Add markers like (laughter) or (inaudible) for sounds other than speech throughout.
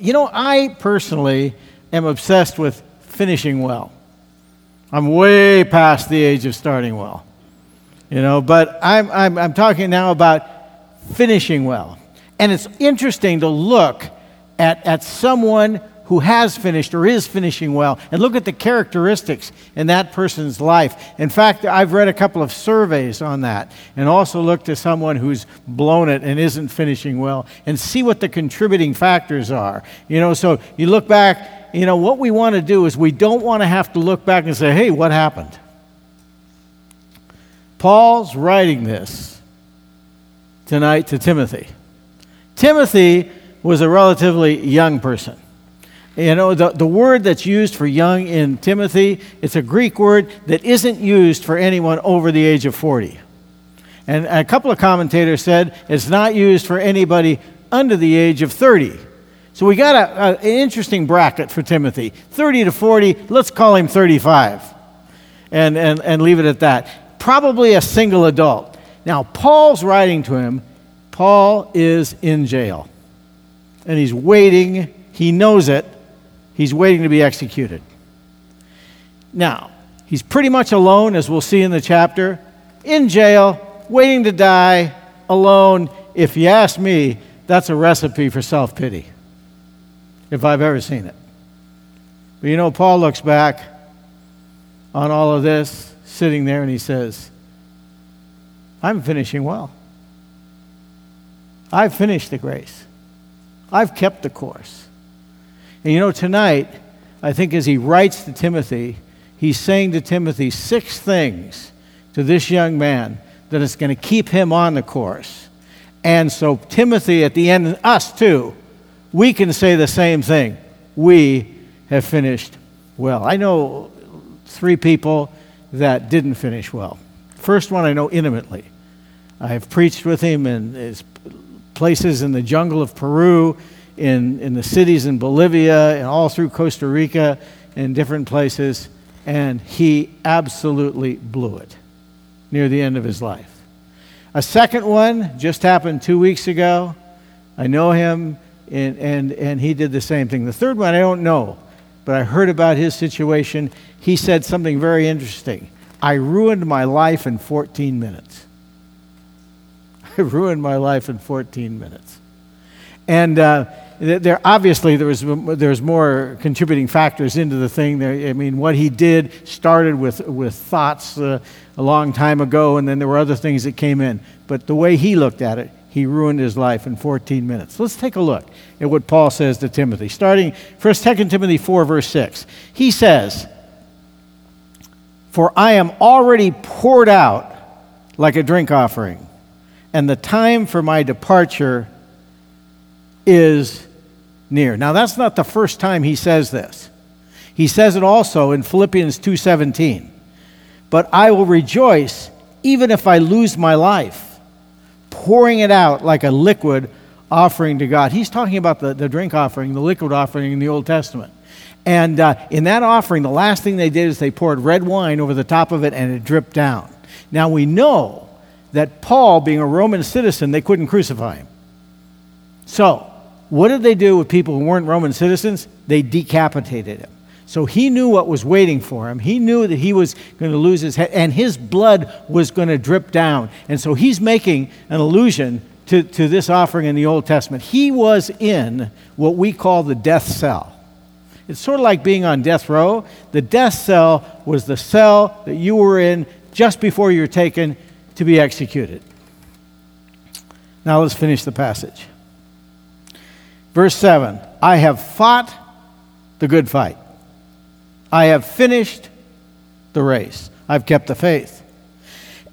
you know, I personally am obsessed with finishing well. I'm way past the age of starting well, you know, but I'm, I'm, I'm talking now about finishing well. And it's interesting to look at, at someone who has finished or is finishing well and look at the characteristics in that person's life. In fact, I've read a couple of surveys on that and also looked at someone who's blown it and isn't finishing well and see what the contributing factors are. You know, so you look back, you know, what we want to do is we don't want to have to look back and say, hey, what happened? Paul's writing this tonight to Timothy. Timothy was a relatively young person. You know, the, the word that's used for young in Timothy, it's a Greek word that isn't used for anyone over the age of 40. And a couple of commentators said it's not used for anybody under the age of 30. So we got a, a, an interesting bracket for Timothy 30 to 40, let's call him 35 and, and, and leave it at that. Probably a single adult. Now, Paul's writing to him. Paul is in jail and he's waiting. He knows it He's waiting to be executed. Now, he's pretty much alone, as we'll see in the chapter, in jail, waiting to die, alone. If you ask me, that's a recipe for self pity, if I've ever seen it. But you know, Paul looks back on all of this, sitting there, and he says, I'm finishing well. I've finished the grace. I've kept the course. And you know, tonight, I think as he writes to Timothy, he's saying to Timothy six things to this young man that is going to keep him on the course. And so, Timothy, at the end, us too, we can say the same thing. We have finished well. I know three people that didn't finish well. First one I know intimately. I have preached with him in places in the jungle of Peru in, in the cities in Bolivia and all through Costa Rica and different places, and he absolutely blew it near the end of his life. A second one just happened two weeks ago. I know him, and, and, and he did the same thing. The third one I don't know, but I heard about his situation. He said something very interesting. I ruined my life in 14 minutes. (laughs) I ruined my life in 14 minutes. And uh, there obviously there was there's more contributing factors into the thing. I mean, what he did started with with thoughts uh, a long time ago, and then there were other things that came in. But the way he looked at it, he ruined his life in 14 minutes. Let's take a look at what Paul says to Timothy. Starting first, 2 Timothy 4, verse 6. He says, "For I am already poured out like a drink offering, and the time for my departure." is near. Now that's not the first time he says this. He says it also in Philippians 2:17. But I will rejoice even if I lose my life, pouring it out like a liquid offering to God. He's talking about the, the drink offering, the liquid offering in the Old Testament. And uh, in that offering, the last thing they did is they poured red wine over the top of it and it dripped down. Now we know that Paul, being a Roman citizen, they couldn't crucify him. So, what did they do with people who weren't Roman citizens? They decapitated him. So he knew what was waiting for him. He knew that he was going to lose his head, and his blood was going to drip down. And so he's making an allusion to, to this offering in the Old Testament. He was in what we call the death cell. It's sort of like being on death row. The death cell was the cell that you were in just before you were taken to be executed. Now let's finish the passage. Verse 7 I have fought the good fight, I have finished the race, I've kept the faith.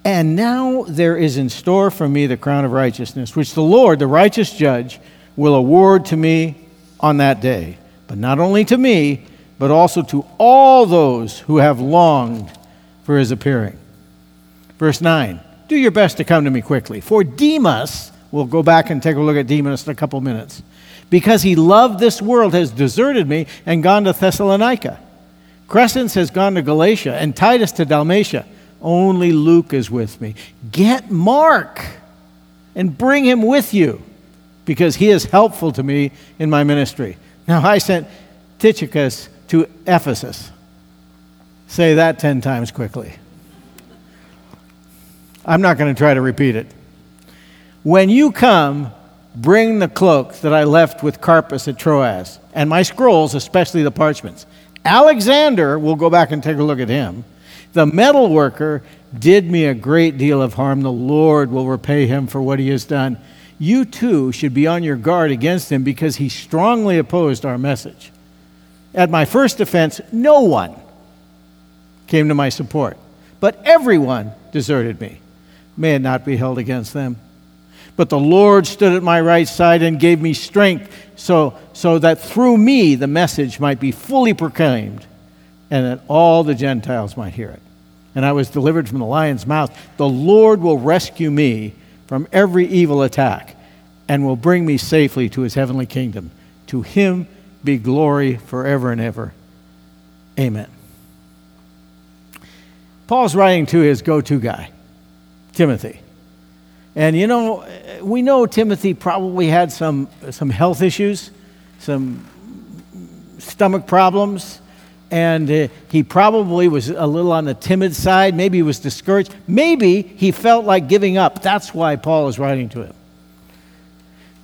And now there is in store for me the crown of righteousness, which the Lord, the righteous judge, will award to me on that day. But not only to me, but also to all those who have longed for his appearing. Verse 9 Do your best to come to me quickly. For Demas, we'll go back and take a look at Demas in a couple minutes because he loved this world, has deserted me and gone to Thessalonica. Crescens has gone to Galatia, and Titus to Dalmatia. Only Luke is with me. Get Mark and bring him with you, because he is helpful to me in my ministry. Now I sent Tychicus to Ephesus. Say that 10 times quickly. I'm not going to try to repeat it. When you come, bring the cloak that I left with Carpus at Troas, and my scrolls, especially the parchments. Alexander, we'll go back and take a look at him. The metal worker did me a great deal of harm. The Lord will repay him for what he has done. You too should be on your guard against him because he strongly opposed our message. At my first offense, no one came to my support, but everyone deserted me. May it not be held against them. But the Lord stood at my right side and gave me strength so, so that through me the message might be fully proclaimed and that all the Gentiles might hear it. And I was delivered from the lion's mouth. The Lord will rescue me from every evil attack and will bring me safely to his heavenly kingdom. To him be glory forever and ever. Amen. Paul's writing to his go to guy, Timothy. And you know, we know Timothy probably had some, some health issues, some stomach problems, and uh, he probably was a little on the timid side. Maybe he was discouraged. Maybe he felt like giving up. That's why Paul is writing to him.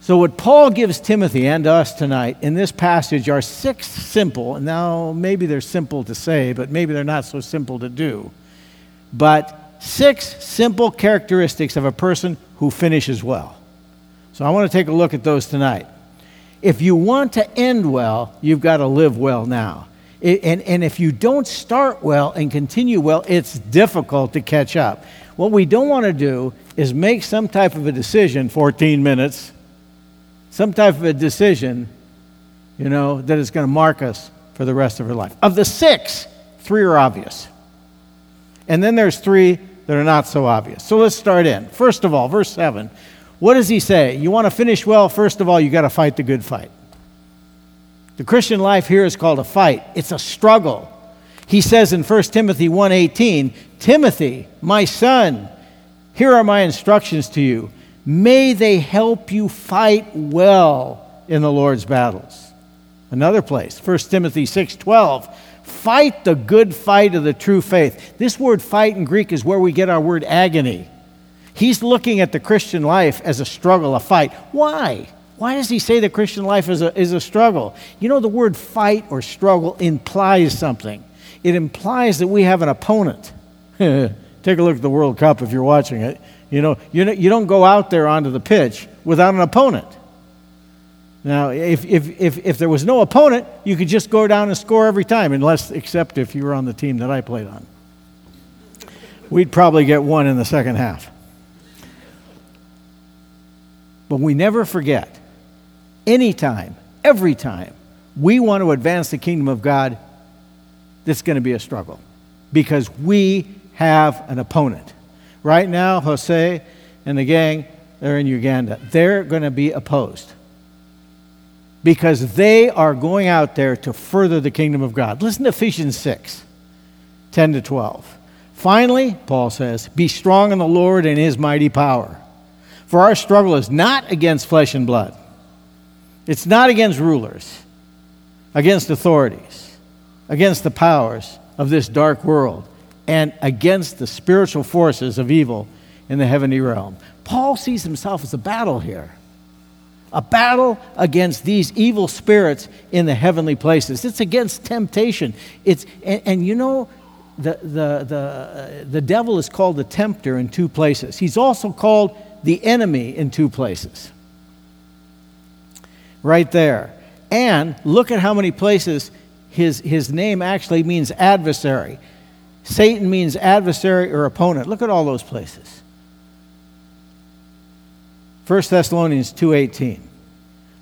So, what Paul gives Timothy and us tonight in this passage are six simple, now maybe they're simple to say, but maybe they're not so simple to do, but six simple characteristics of a person who finishes well. So, I want to take a look at those tonight. If you want to end well, you've got to live well now. and, and if you don't start well and continue well, it's difficult to catch up. What we don't want to do is make some type of a decision 14 minutes some type of a decision, you know, that is going to mark us for the rest of our life. Of the six, three are obvious. And then there's three that are not so obvious. So let's start in. First of all, verse 7. What does he say? You want to finish well, first of all, you got to fight the good fight. The Christian life here is called a fight. It's a struggle. He says in 1 Timothy 1:18, "Timothy, my son, here are my instructions to you. May they help you fight well in the Lord's battles. Another place, 1 Timothy 6:12, fight the good fight of the true faith. This word fight in Greek is where we get our word agony. He's looking at the Christian life as a struggle, a fight. Why? Why does he say the Christian life is a, is a struggle? You know, the word fight or struggle implies something. It implies that we have an opponent. (laughs) Take a look at the World Cup if you're watching it. You know, you, you don't go out there onto the pitch without an opponent. Now, if, if, if, if there was no opponent, you could just go down and score every time, unless, except if you were on the team that I played on. We'd probably get one in the second half. But we never forget, anytime, every time, we want to advance the kingdom of God, it's going to be a struggle because we have an opponent. Right now, Jose and the gang, they're in Uganda. They're going to be opposed because they are going out there to further the kingdom of God. Listen to Ephesians 6 10 to 12. Finally, Paul says, Be strong in the Lord and his mighty power. For our struggle is not against flesh and blood, it's not against rulers, against authorities, against the powers of this dark world and against the spiritual forces of evil in the heavenly realm. Paul sees himself as a battle here. A battle against these evil spirits in the heavenly places. It's against temptation. It's, and, and you know, the, the, the, the devil is called the tempter in two places. He's also called the enemy in two places. Right there. And look at how many places his, his name actually means adversary. Satan means adversary or opponent. Look at all those places. 1 Thessalonians 2:18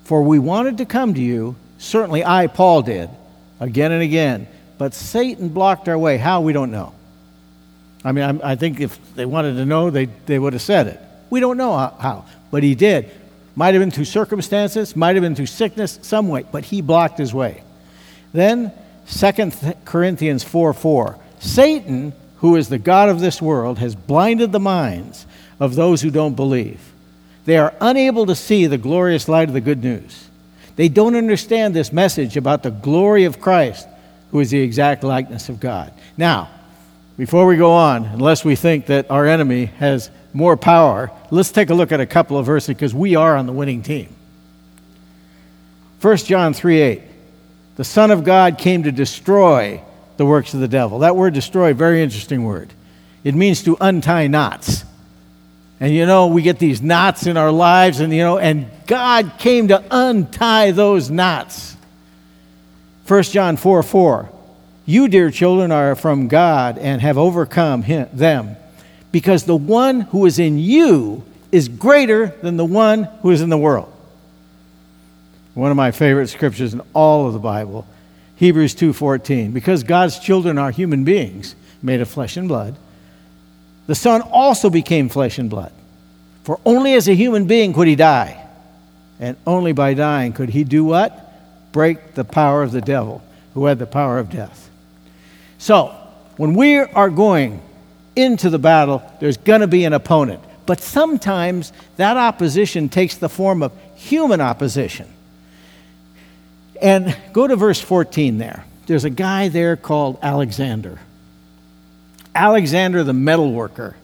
For we wanted to come to you, certainly I Paul did, again and again, but Satan blocked our way. How we don't know. I mean, I, I think if they wanted to know, they, they would have said it. We don't know how, but he did. Might have been through circumstances, might have been through sickness, some way, but he blocked his way. Then 2 Corinthians 4 4. Satan, who is the God of this world, has blinded the minds of those who don't believe. They are unable to see the glorious light of the good news. They don't understand this message about the glory of Christ, who is the exact likeness of God. Now, before we go on, unless we think that our enemy has more power, let's take a look at a couple of verses because we are on the winning team. 1 John 3 8. The Son of God came to destroy the works of the devil. That word destroy, very interesting word. It means to untie knots. And you know, we get these knots in our lives, and you know, and God came to untie those knots. 1 John 4 4. You, dear children, are from God and have overcome him, them, because the one who is in you is greater than the one who is in the world. One of my favorite scriptures in all of the Bible, Hebrews 2:14. Because God's children are human beings made of flesh and blood, the Son also became flesh and blood. For only as a human being could he die. And only by dying could he do what? Break the power of the devil, who had the power of death. So, when we are going into the battle, there's going to be an opponent. But sometimes that opposition takes the form of human opposition. And go to verse 14 there. There's a guy there called Alexander. Alexander the metalworker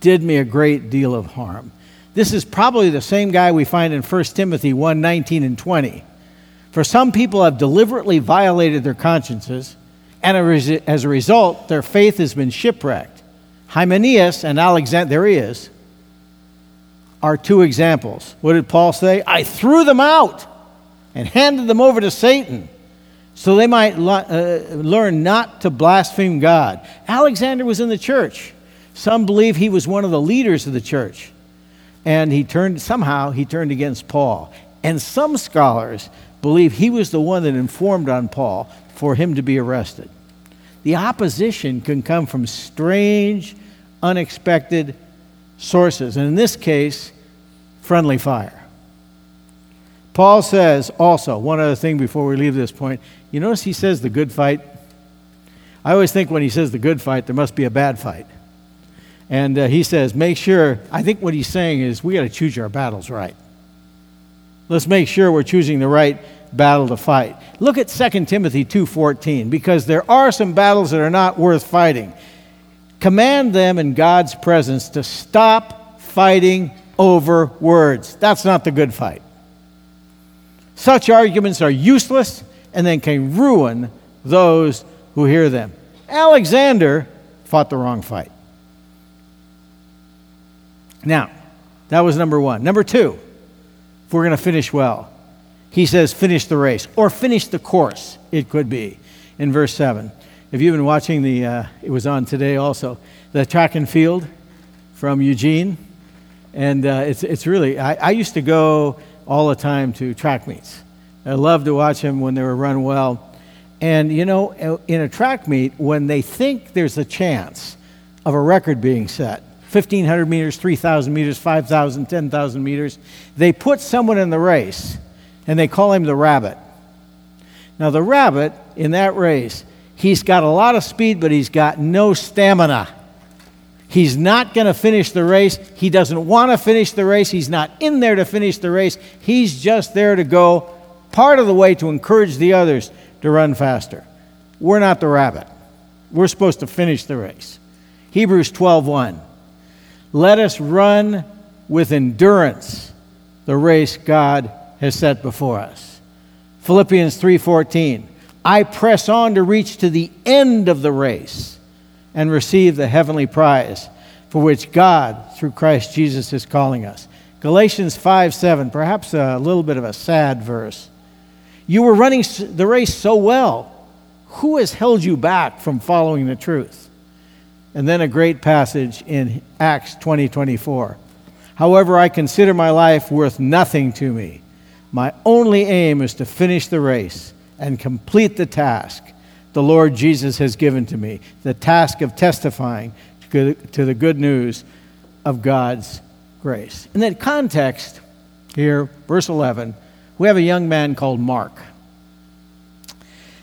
did me a great deal of harm. This is probably the same guy we find in 1 Timothy 1 19 and 20. For some people have deliberately violated their consciences, and as a result, their faith has been shipwrecked. Hymenaeus and Alexander, there he is, are two examples. What did Paul say? I threw them out and handed them over to Satan so they might uh, learn not to blaspheme God. Alexander was in the church. Some believe he was one of the leaders of the church. And he turned, somehow, he turned against Paul. And some scholars believe he was the one that informed on Paul for him to be arrested. The opposition can come from strange, unexpected sources. And in this case, friendly fire. Paul says also, one other thing before we leave this point. You notice he says the good fight? I always think when he says the good fight, there must be a bad fight. And uh, he says, make sure, I think what he's saying is we got to choose our battles right. Let's make sure we're choosing the right battle to fight. Look at 2 Timothy 2:14 because there are some battles that are not worth fighting. Command them in God's presence to stop fighting over words. That's not the good fight. Such arguments are useless and then can ruin those who hear them. Alexander fought the wrong fight. Now, that was number one. Number two, if we're going to finish well, he says, finish the race or finish the course, it could be, in verse 7. If you've been watching the, uh, it was on today also, the track and field from Eugene. And uh, it's, it's really, I, I used to go all the time to track meets. I love to watch them when they were run well. And you know, in a track meet, when they think there's a chance of a record being set, 1,500 meters, 3,000 meters, 5,000, 10,000 meters. They put someone in the race and they call him the rabbit. Now, the rabbit in that race, he's got a lot of speed, but he's got no stamina. He's not going to finish the race. He doesn't want to finish the race. He's not in there to finish the race. He's just there to go part of the way to encourage the others to run faster. We're not the rabbit. We're supposed to finish the race. Hebrews 12:1 let us run with endurance the race God has set before us. Philippians 3:14 I press on to reach to the end of the race and receive the heavenly prize for which God through Christ Jesus is calling us. Galatians 5:7, perhaps a little bit of a sad verse. You were running the race so well. Who has held you back from following the truth? and then a great passage in Acts 20 24. However, I consider my life worth nothing to me. My only aim is to finish the race and complete the task the Lord Jesus has given to me the task of testifying to the good news of God's grace. In that context, here, verse 11, we have a young man called Mark.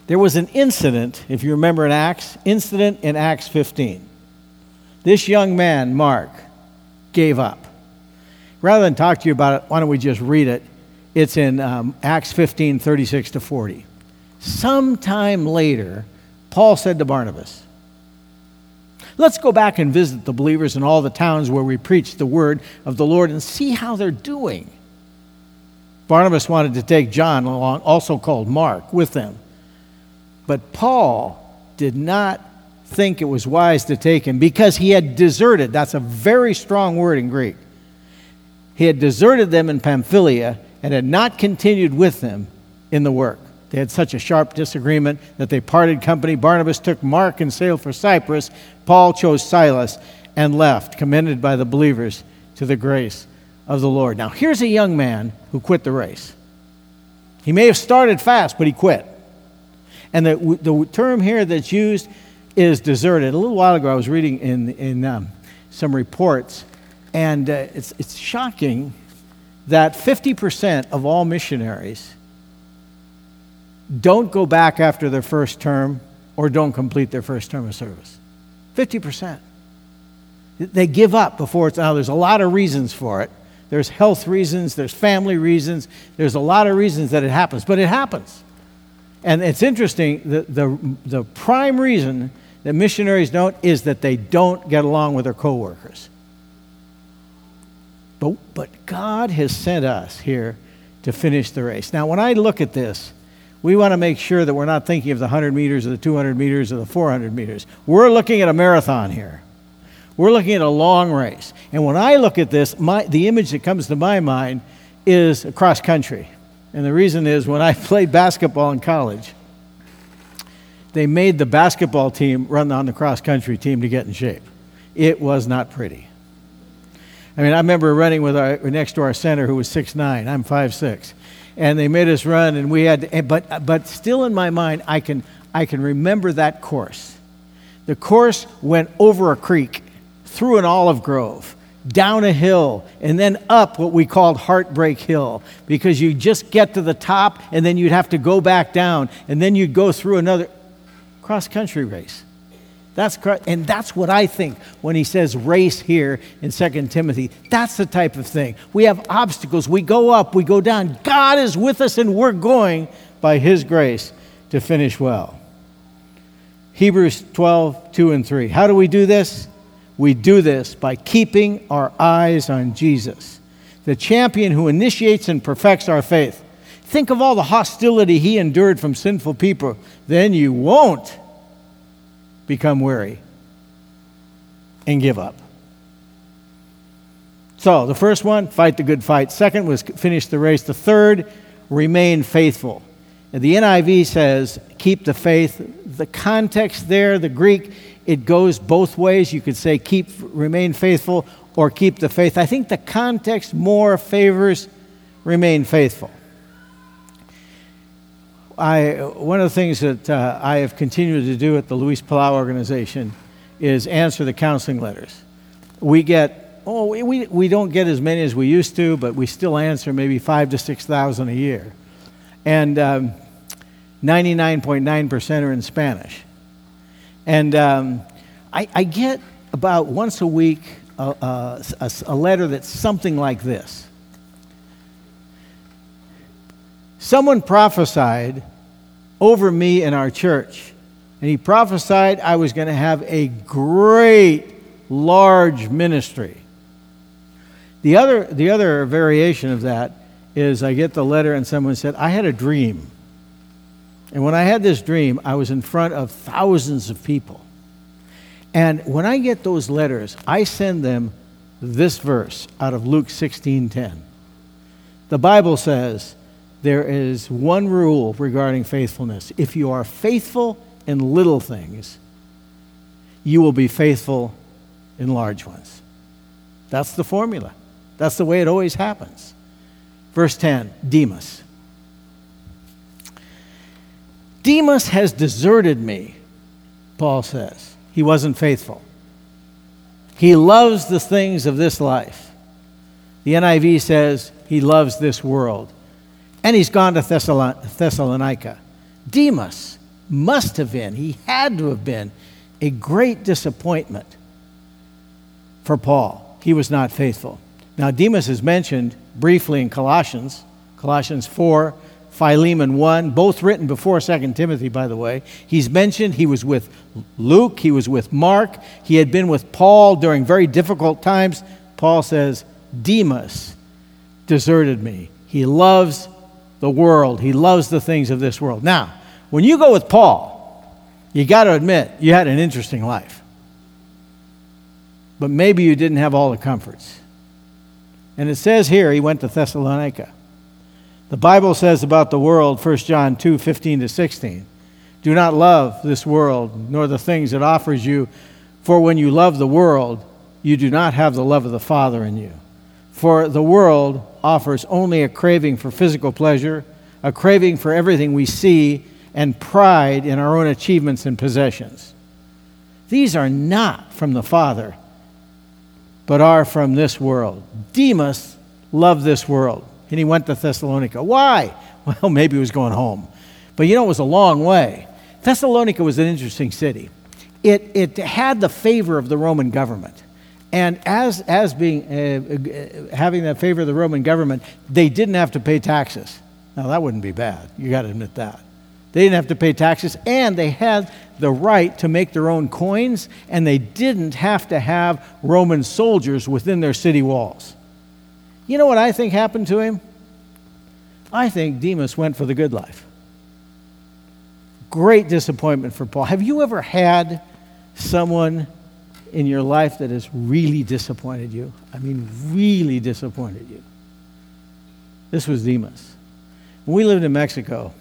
There was an incident, if you remember in Acts, incident in Acts 15. This young man, Mark, gave up. Rather than talk to you about it, why don't we just read it? It's in um, Acts 15 36 to 40. Sometime later, Paul said to Barnabas, Let's go back and visit the believers in all the towns where we preach the word of the Lord and see how they're doing. Barnabas wanted to take John along, also called Mark, with them. But Paul did not think it was wise to take him because he had deserted. That's a very strong word in Greek. He had deserted them in Pamphylia and had not continued with them in the work. They had such a sharp disagreement that they parted company. Barnabas took Mark and sailed for Cyprus. Paul chose Silas and left, commended by the believers to the grace of the Lord. Now, here's a young man who quit the race. He may have started fast, but he quit. And the, the term here that's used is deserted. A little while ago, I was reading in, in um, some reports, and uh, it's, it's shocking that 50% of all missionaries don't go back after their first term or don't complete their first term of service. 50%. They give up before it's now. There's a lot of reasons for it. There's health reasons, there's family reasons, there's a lot of reasons that it happens, but it happens. And it's interesting, the, the, the prime reason that missionaries don't is that they don't get along with their coworkers. But, but God has sent us here to finish the race. Now, when I look at this, we want to make sure that we're not thinking of the 100 meters or the 200 meters or the 400 meters. We're looking at a marathon here. We're looking at a long race. And when I look at this, my, the image that comes to my mind is cross country. And the reason is when I (laughs) played basketball in college, they made the basketball team run on the cross country team to get in shape. It was not pretty. I mean, I remember running with our next to our center who was 6'9. I'm 5'6 and they made us run, and we had, but, but still in my mind, I can, I can remember that course. The course went over a creek, through an olive grove, down a hill, and then up what we called Heartbreak Hill, because you just get to the top, and then you'd have to go back down, and then you'd go through another cross country race. That's and that's what I think when he says race here in 2 Timothy. That's the type of thing. We have obstacles. We go up, we go down. God is with us and we're going by his grace to finish well. Hebrews 12, 2 and 3. How do we do this? We do this by keeping our eyes on Jesus, the champion who initiates and perfects our faith. Think of all the hostility he endured from sinful people. Then you won't become weary and give up. So, the first one, fight the good fight. Second was finish the race. The third, remain faithful. And the NIV says, keep the faith. The context there, the Greek, it goes both ways. You could say keep, remain faithful, or keep the faith. I think the context more favors remain faithful. I, one of the things that uh, I have continued to do at the Luis Palau organization is answer the counseling letters. We get, oh, we, we, don't get as many as we used to, but we still answer maybe five to 6,000 a year. And 99.9% um, are in Spanish. And um, I, I, get about once a week a, a, a letter that's something like this Someone prophesied over me in our church, and he prophesied I was going to have a great, large ministry. The other, the other variation of that is I get the letter, and someone said, I had a dream. And when I had this dream, I was in front of thousands of people. And when I get those letters, I send them this verse out of Luke 16:10. The Bible says, there is one rule regarding faithfulness. If you are faithful in little things, you will be faithful in large ones. That's the formula. That's the way it always happens. Verse 10 Demas. Demas has deserted me, Paul says. He wasn't faithful. He loves the things of this life. The NIV says he loves this world and he's gone to Thessalonica. Demas must have been, he had to have been, a great disappointment for Paul. He was not faithful. Now, Demas is mentioned briefly in Colossians, Colossians 4, Philemon 1, both written before 2 Timothy, by the way. He's mentioned he was with Luke, he was with Mark, he had been with Paul during very difficult times. Paul says, Demas deserted me. He loves the world, he loves the things of this world. Now, when you go with Paul, you got to admit you had an interesting life. But maybe you didn't have all the comforts. And it says here he went to Thessalonica. The Bible says about the world, 1 John 2 15 to 16, do not love this world, nor the things it offers you, for when you love the world, you do not have the love of the Father in you. For the world offers only a craving for physical pleasure, a craving for everything we see, and pride in our own achievements and possessions. These are not from the Father, but are from this world. Demas loved this world and he went to Thessalonica. Why? (laughs) Well, maybe he was going home. But you know, it was a long way. Thessalonica was an interesting city. It, it had the favor of the Roman government. And as, as being, uh, uh, having the favor of the Roman government, they didn't have to pay taxes. Now, that wouldn't be bad. You got to admit that. They didn't have to pay taxes, and they had the right to make their own coins, and they didn't have to have Roman soldiers within their city walls. You know what I think happened to him? I think Demas went for the good life. Great disappointment for Paul. Have you ever had someone in your life that has really disappointed you? I mean, really disappointed you. This was Demas. When we lived in Mexico,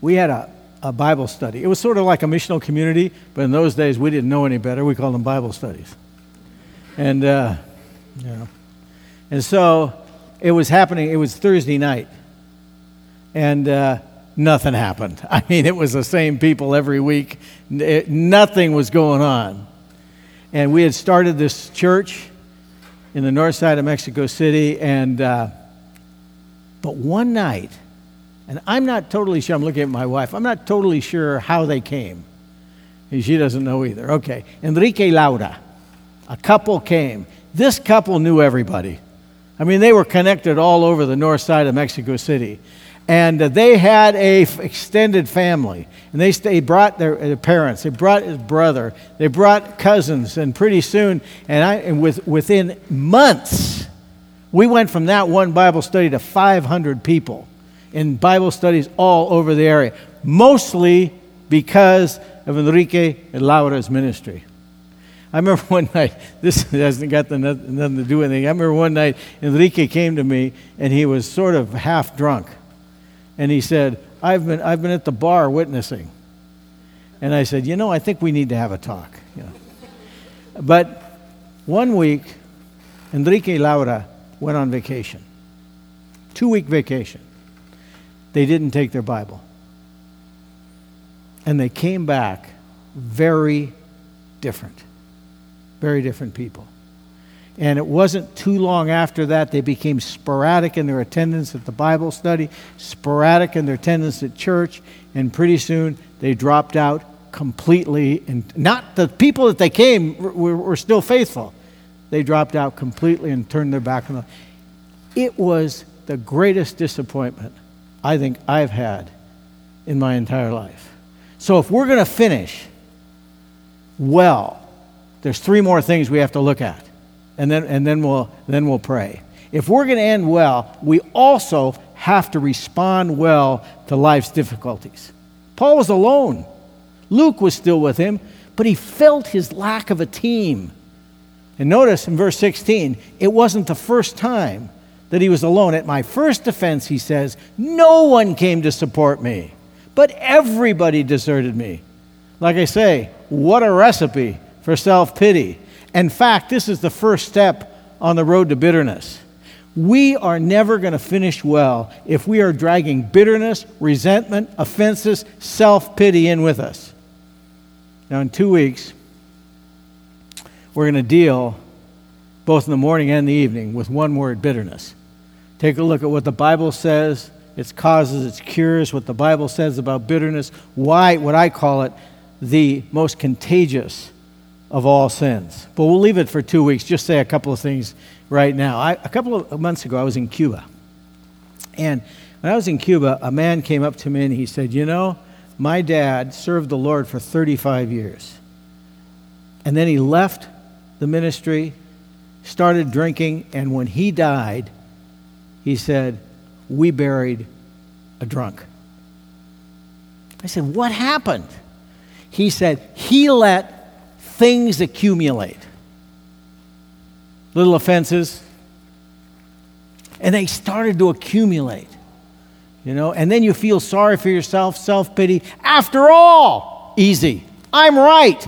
we had a, a Bible study. It was sort of like a missional community, but in those days we didn't know any better. We called them Bible studies. And, uh, you know, and so it was happening, it was Thursday night. And uh, nothing happened. (laughs) I mean, it was the same people every week, it, nothing was going on. And we had started this church in the north side of Mexico City, and uh, but one night, and I'm not totally sure, I'm looking at my wife, I'm not totally sure how they came. And she doesn't know either. Okay. Enrique Laura, a couple came. This couple knew everybody. I mean, they were connected all over the north side of Mexico City. And uh, they had a f- extended family. And they, they brought their, their, parents, they brought his brother, they brought cousins. And pretty soon, and, I, and with, within months, we went from that one Bible study to 500 people in Bible studies all over the area, mostly because of Enrique and Laura's ministry. I remember (laughs) one night, this hasn't got nothing to do with anything. I remember one night, Enrique came to me and he was sort of half drunk. And he said, I've been, I've been at the bar witnessing. And I said, You know, I think we need to have a talk. You know. But one week, Enrique and Laura went on vacation, two week vacation. They didn't take their Bible. And they came back very different very different people. And it wasn't too long after that they became sporadic in their attendance at the Bible study, sporadic in their attendance at church, and pretty soon they dropped out completely. And not the people that they came were, were still faithful. They dropped out completely and turned their back on them. It was the greatest disappointment I think I've had in my entire life. So if we're going to finish well, there's three more things we have to look at, and then, and then, we'll, then we'll pray. If we're going to end well, we also have to respond well to life's difficulties. Paul was alone. Luke was still with him, but he felt his lack of a team. And notice in verse 16, it wasn't the first time that he was alone. At my first defense, he says, No one came to support me, but everybody deserted me. Like I say, what a recipe for self pity. In fact, this is the first step on the road to bitterness. We are never going to finish well if we are dragging bitterness, resentment, offenses, self pity in with us. Now, in two weeks, we're going to deal both in the morning and the evening with one word bitterness. Take a look at what the Bible says, its causes, its cures, what the Bible says about bitterness, why, what I call it, the most contagious of all sins. But we'll leave it for two weeks. Just say a couple of things right now. I, a couple of months ago, I was in Cuba. And when I was in Cuba, a man came up to me and he said, You know, my dad served the Lord for 35 years. And then he left the ministry, started drinking, and when he died, he said, We buried a drunk. I said, What happened? He said, He let things accumulate. Little offenses. And they started to accumulate. You know, and then you feel sorry for yourself, self pity. After all, easy. I'm right.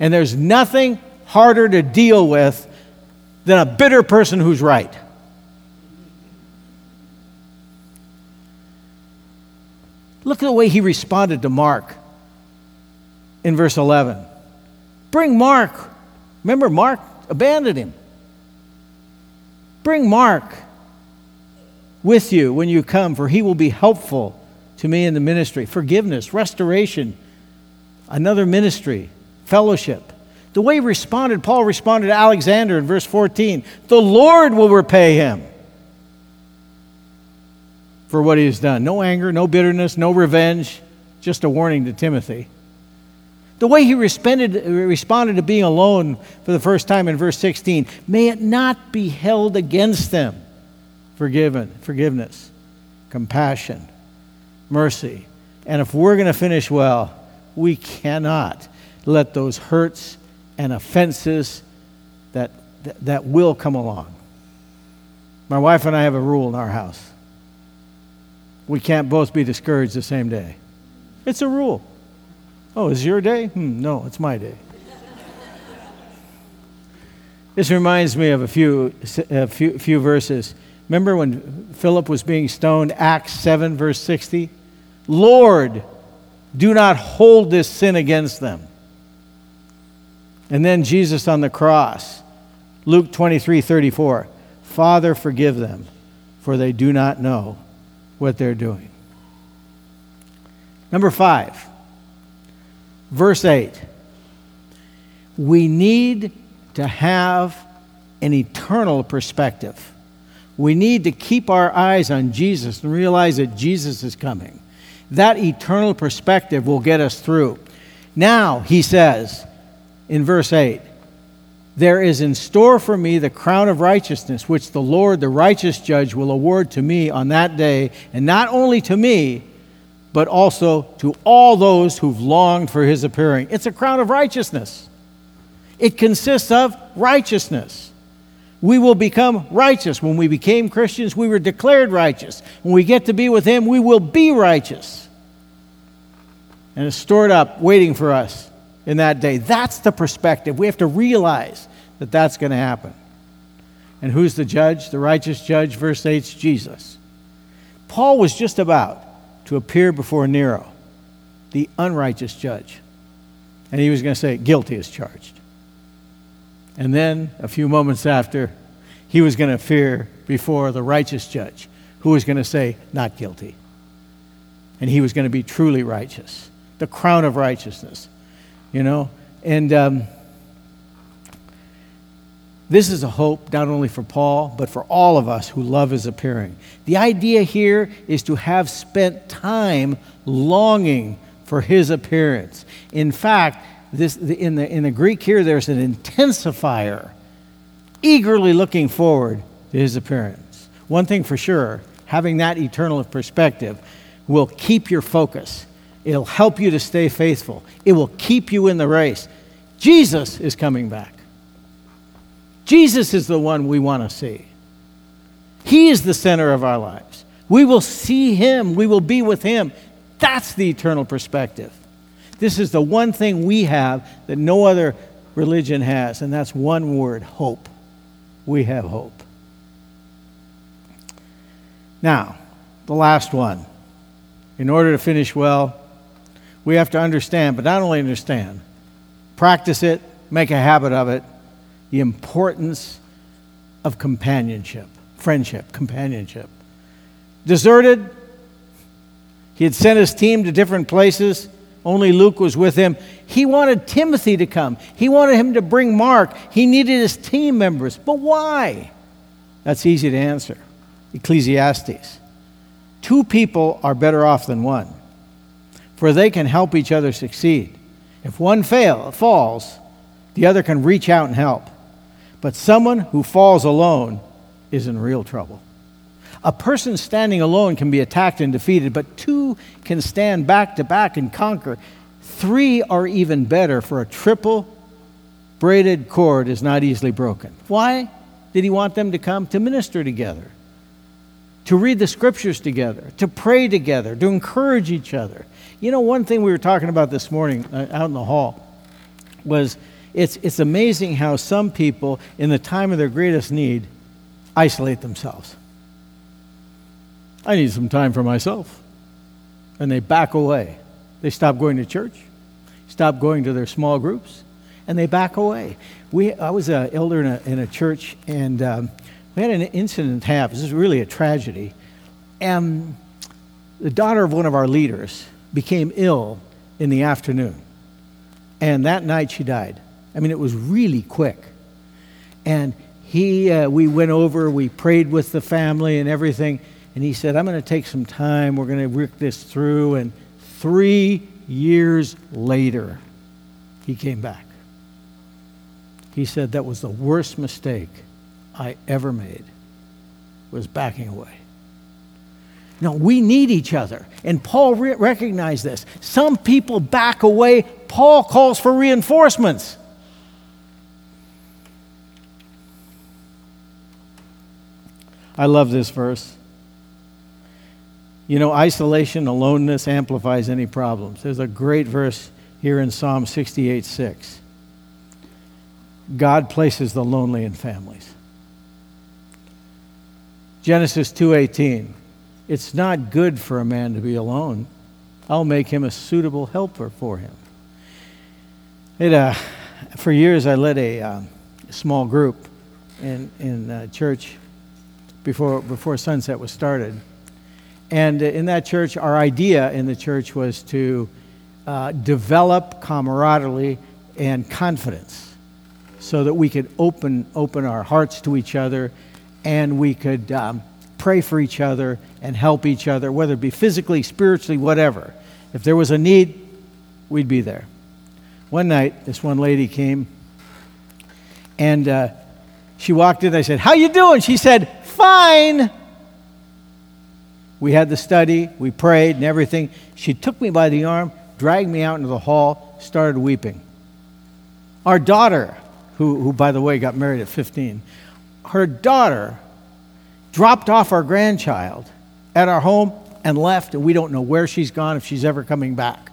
And there's nothing harder to deal with than a bitter person who's right. Look at the way he responded to Mark in verse 11. Bring Mark. Remember, Mark abandoned him. Bring Mark with you when you come, for he will be helpful to me in the ministry. Forgiveness, restoration, another ministry, fellowship. The way he responded, Paul responded to Alexander in verse 14 the Lord will repay him for what he has done. No anger, no bitterness, no revenge, just a warning to Timothy. The way he responded, responded to being alone for the first time in verse 16 may it not be held against them forgiven, forgiveness, compassion, mercy. And if we're going to finish well, we cannot let those hurts and offenses that, that, that will come along. My wife and I have a rule in our house. We can't both be discouraged the same day. It's a rule. Oh, is your day? Hmm, no, it's my day. this reminds me of a few, a few, few verses. Remember when Philip was being stoned, Acts 7, verse 60? Lord, do not hold this sin against them. And then Jesus on the cross, Luke 23, 34. Father, forgive them, for they do not know what they're doing. Number five, verse 8. We need to have an eternal perspective. We need to keep our eyes on Jesus and realize that Jesus is coming. That eternal perspective will get us through. Now, he says in verse 8, there is in store for me the crown of righteousness, which the Lord, the righteous judge, will award to me on that day, and not only to me, but also to all those who've longed for his appearing. It's a crown of righteousness. It consists of righteousness we will become righteous. When we became Christians, we were declared righteous. When we get to be with Him, we will be righteous. And it's stored up, waiting for us in that day. That's the perspective. We have to realize that that's going to happen. And who's the judge? The righteous judge, verse 8 is Jesus. Paul was just about to appear before Nero, the unrighteous judge. And he was going to say, guilty as charged. And then, a few moments after, he was going to appear before the righteous judge, who was going to say, not guilty. And he was going to be truly righteous, the crown of righteousness, you know? And um, this is a hope not only for Paul, but for all of us who love his appearing. The idea here is to have spent time longing for his appearance. In fact, this, in, the, in the Greek here, there's an intensifier, eagerly looking forward to his appearance. One thing for sure, having that eternal perspective will keep your focus. It'll help you to stay faithful. It will keep you in the race. Jesus is coming back. Jesus is the one we want to see. He is the center of our lives. We will see Him, we will be with Him. That's the eternal perspective. This is the one thing we have that no other religion has, and that's one word hope. We have hope. Now, the last one. In order to finish well, we have to understand, but not only understand, practice it, make a habit of it, the importance of companionship, friendship, companionship. Deserted, he had sent his team to different places. Only Luke was with him. He wanted Timothy to come. He wanted him to bring Mark. He needed his team members. But why? That's easy to answer. Ecclesiastes. Two people are better off than one, for they can help each other succeed. If one fail, falls, the other can reach out and help. But someone who falls alone is in real trouble. A person standing alone can be attacked and defeated, but two can stand back to back and conquer. Three are even better, for a triple braided cord is not easily broken. Why did he want them to come? To minister together, to read the scriptures together, to pray together, to encourage each other. You know, one thing we were talking about this morning uh, out in the hall was it's, it's amazing how some people, in the time of their greatest need, isolate themselves. I need some time for myself. And they back away. They stop going to church, stop going to their small groups, and they back away. We, I was an elder in a, in a church, and um, we had an incident happen. This is really a tragedy. And the daughter of one of our leaders became ill in the afternoon. And that night she died. I mean, it was really quick. And he, uh, we went over, we prayed with the family and everything. And he said, I'm going to take some time. We're going to work this through. And three years later, he came back. He said that was the worst mistake I ever made was backing away. No, we need each other. And Paul re- recognized this. Some people back away. Paul calls for reinforcements. I love this verse. You know, isolation, aloneness amplifies any problems. There's a great verse here in Psalm 68 6. God places the lonely in families. Genesis 2:18 It's not good for a man to be alone. I'll make him a suitable helper for him. It, uh, for years, I led a uh, small group in, in uh, church before, before Sunset was started. And in that church, our idea in the church was to uh, develop camaraderie and confidence so that we could open, open our hearts to each other and we could um, pray for each other and help each other, whether it be physically, spiritually, whatever. If there was a need, we'd be there. One night, this one lady came and uh, she walked in. I said, "How you doing?" She said, "Fine." We had the study, we prayed and everything. She took me by the arm, dragged me out into the hall, started weeping. Our daughter, who, who by the way got married at 15, her daughter dropped off our grandchild at our home and left, and we don't know where she's gone, if she's ever coming back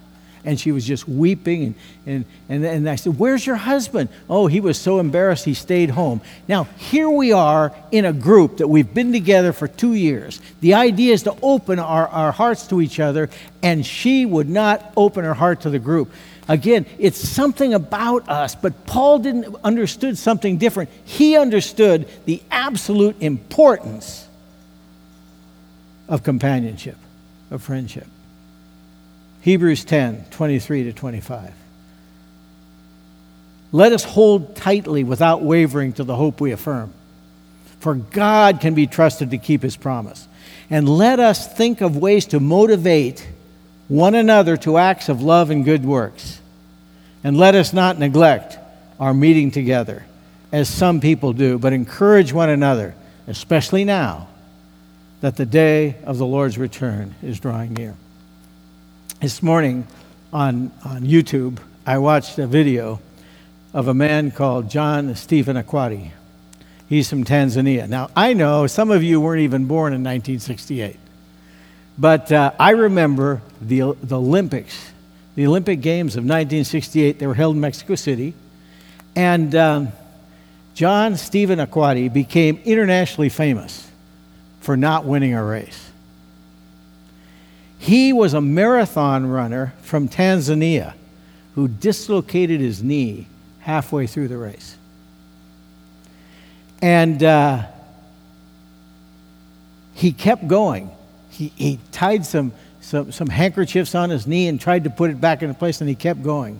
and she was just weeping. And, and, and, and I said, Where's your husband? Oh, he was so embarrassed he stayed home. Now, here we are in a group that we've been together for two years. The idea is to open our, our hearts to each other, and she would not open her heart to the group. Again, it's something about us, but Paul didn't understood something different. He understood the absolute importance of companionship, of friendship. Hebrews 10 23 to 25. Let us hold tightly without wavering to the hope we affirm. For God can be trusted to keep his promise. And let us think of ways to motivate one another to acts of love and good works. And let us not neglect our meeting together, as some people do, but encourage one another, especially now that the day of the Lord's return is drawing near. This morning on, on YouTube, I watched a video of a man called John Stephen Akhwari. He's from Tanzania. Now, I know some of you weren't even born in 1968, but uh, I remember the, the Olympics, the Olympic Games of 1968. They were held in Mexico City. And um, John Stephen Akhwari became internationally famous for not winning a race. He was a marathon runner from Tanzania who dislocated his knee halfway through the race. And uh, he kept going. He, he tied some, some, some handkerchiefs on his knee and tried to put it back into place, and he kept going.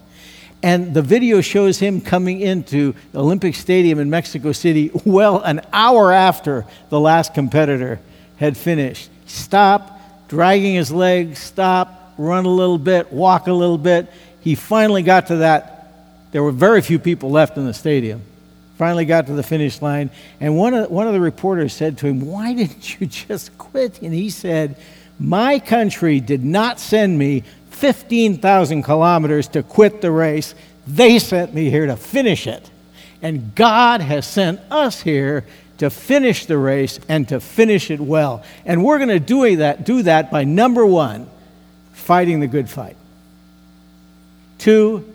And the video shows him coming into Olympic Stadium in Mexico City well an hour after the last competitor had finished. Stop dragging his legs, stop, run a little bit, walk a little bit. He finally got to that. There were very few people left in the stadium. Finally got to the finish line. And one of, one of the reporters said to him, Why didn't (laughs) you just quit? And he said, My country did not send me 15,000 kilometers to quit the race. They sent me here to finish it. And God has sent us here to finish the race and to finish it well. And we're going to do that, do that by number one, fighting the good fight. Two,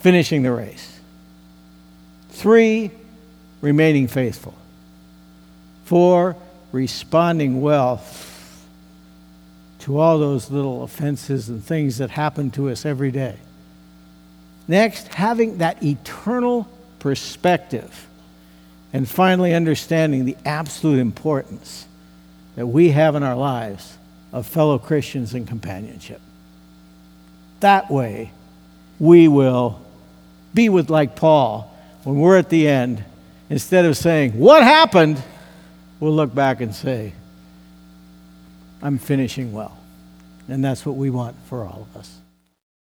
finishing the race. Three, remaining faithful. Four, responding well to all those little offenses and things that happen to us every day. Next, having that eternal perspective. And finally, understanding the absolute importance that we have in our lives of fellow Christians and companionship. That way, we will be with, like Paul, when we're at the end, instead of saying, What happened? we'll look back and say, I'm finishing well. And that's what we want for all of us.